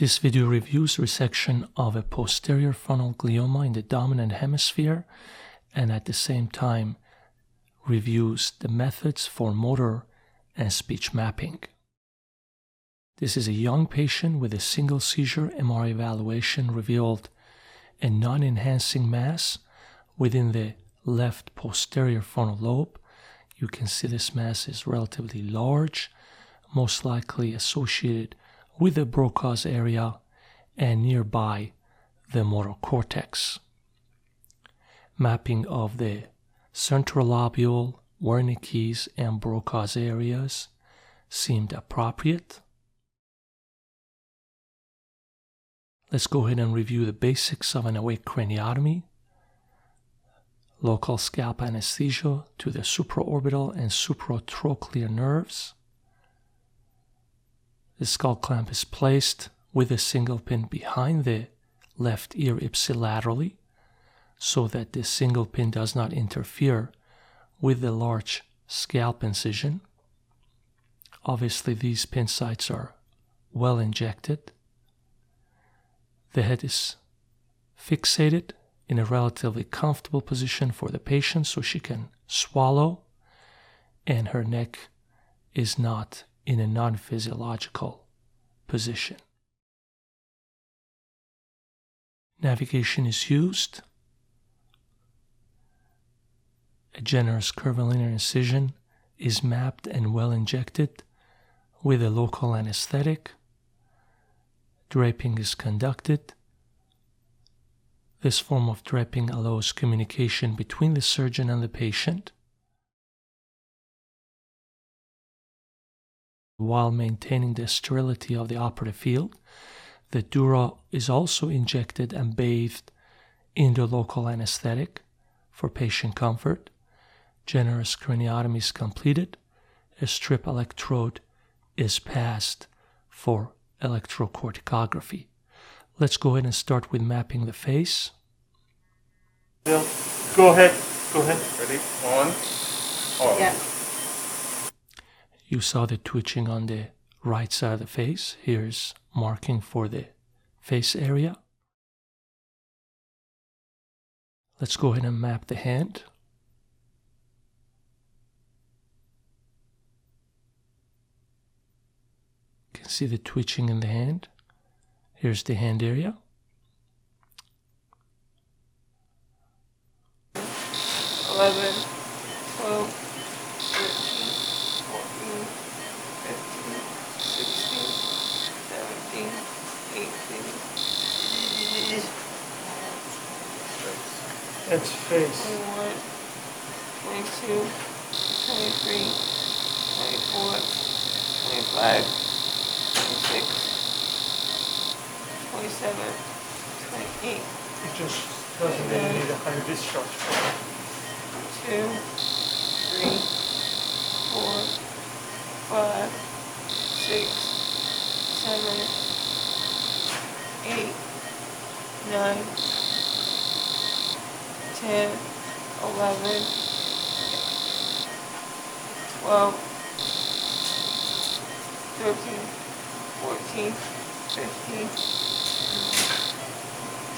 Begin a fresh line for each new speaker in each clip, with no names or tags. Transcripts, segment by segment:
This video reviews resection of a posterior frontal glioma in the dominant hemisphere and at the same time reviews the methods for motor and speech mapping. This is a young patient with a single seizure MRI evaluation revealed a non enhancing mass within the left posterior frontal lobe. You can see this mass is relatively large, most likely associated with the Broca's area and nearby the motor cortex. Mapping of the central lobule, Wernicke's, and Broca's areas seemed appropriate. Let's go ahead and review the basics of an awake craniotomy. Local scalp anesthesia to the supraorbital and supratrochlear nerves. The skull clamp is placed with a single pin behind the left ear ipsilaterally so that this single pin does not interfere with the large scalp incision. Obviously, these pin sites are well injected. The head is fixated in a relatively comfortable position for the patient so she can swallow, and her neck is not in a non physiological position. Navigation is used. A generous curvilinear incision is mapped and well injected with a local anesthetic. Draping is conducted. This form of draping allows communication between the surgeon and the patient. While maintaining the sterility of the operative field. The dura is also injected and bathed in the local anesthetic for patient comfort. Generous craniotomy is completed. A strip electrode is passed for electrocorticography. Let's go ahead and start with mapping the face.
Bill, go ahead. Go ahead.
Ready? One. All.
Yeah.
You saw the twitching on the right side of the face. Here's marking for the face area. Let's go ahead and map the hand. You can see the twitching in the hand. Here's the hand area.
Eleven,
That's face.
21, 22, 23, 24, 25, 26, 27, 28,
It just doesn't really need a higher discharge.
2, 3, 4, 5, 6, 7, 8, 9, 10, 11, 12, 13, 14, 15,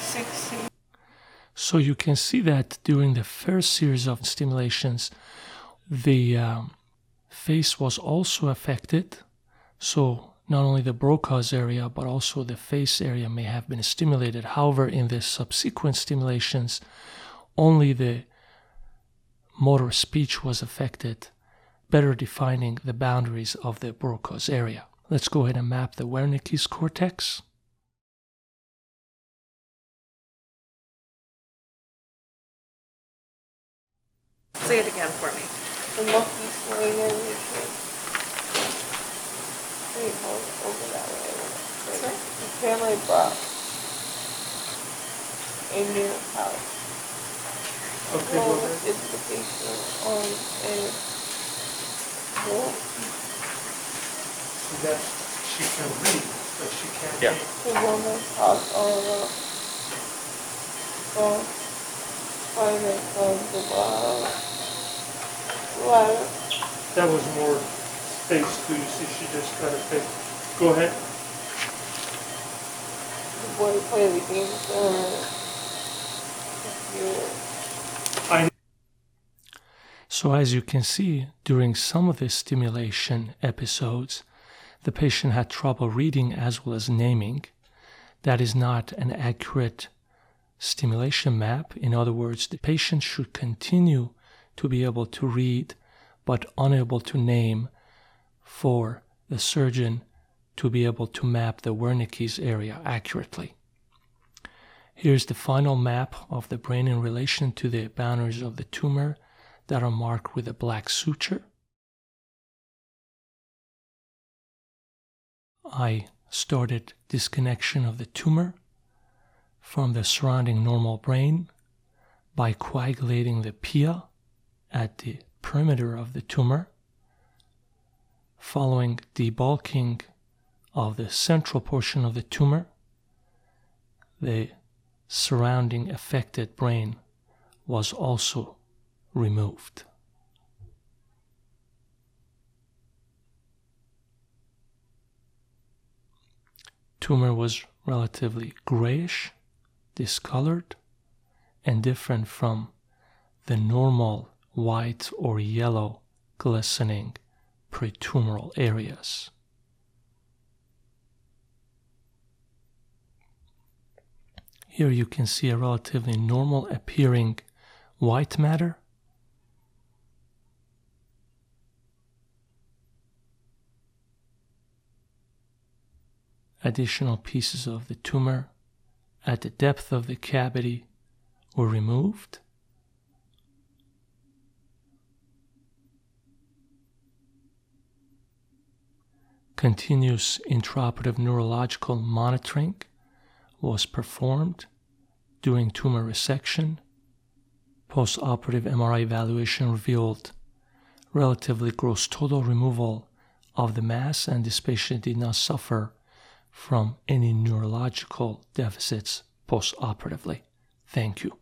16.
So you can see that during the first series of stimulations, the um, face was also affected. So not only the Broca's area, but also the face area may have been stimulated. However, in the subsequent stimulations, only the motor speech was affected, better defining the boundaries of the Broca's area. Let's go ahead and map the Wernicke's cortex.
Say it again for me.
The monkey swing and you should. Wait, hold over that way.
Sorry?
The family brought a new house.
Okay, go
Well,
ahead.
it's the basement on a wall.
So that she can read, but she can't.
Yeah.
hear.
The woman's house all around. Well, finding from the bottom. Ladder.
That was more face too. You see, she just got her face. Go ahead.
puede, puede vivir uh,
So, as you can see, during some of the stimulation episodes, the patient had trouble reading as well as naming. That is not an accurate stimulation map. In other words, the patient should continue to be able to read but unable to name for the surgeon to be able to map the Wernicke's area accurately. Here's the final map of the brain in relation to the boundaries of the tumor that are marked with a black suture. I started disconnection of the tumor from the surrounding normal brain by coagulating the pia at the perimeter of the tumor, following debulking of the central portion of the tumor, the surrounding affected brain was also removed. Tumor was relatively grayish, discolored, and different from the normal white or yellow glistening peritumoral areas. Here you can see a relatively normal appearing white matter additional pieces of the tumor at the depth of the cavity were removed. Continuous intraoperative neurological monitoring was performed during tumor resection. Postoperative MRI evaluation revealed relatively gross total removal of the mass, and this patient did not suffer from any neurological deficits postoperatively. Thank you.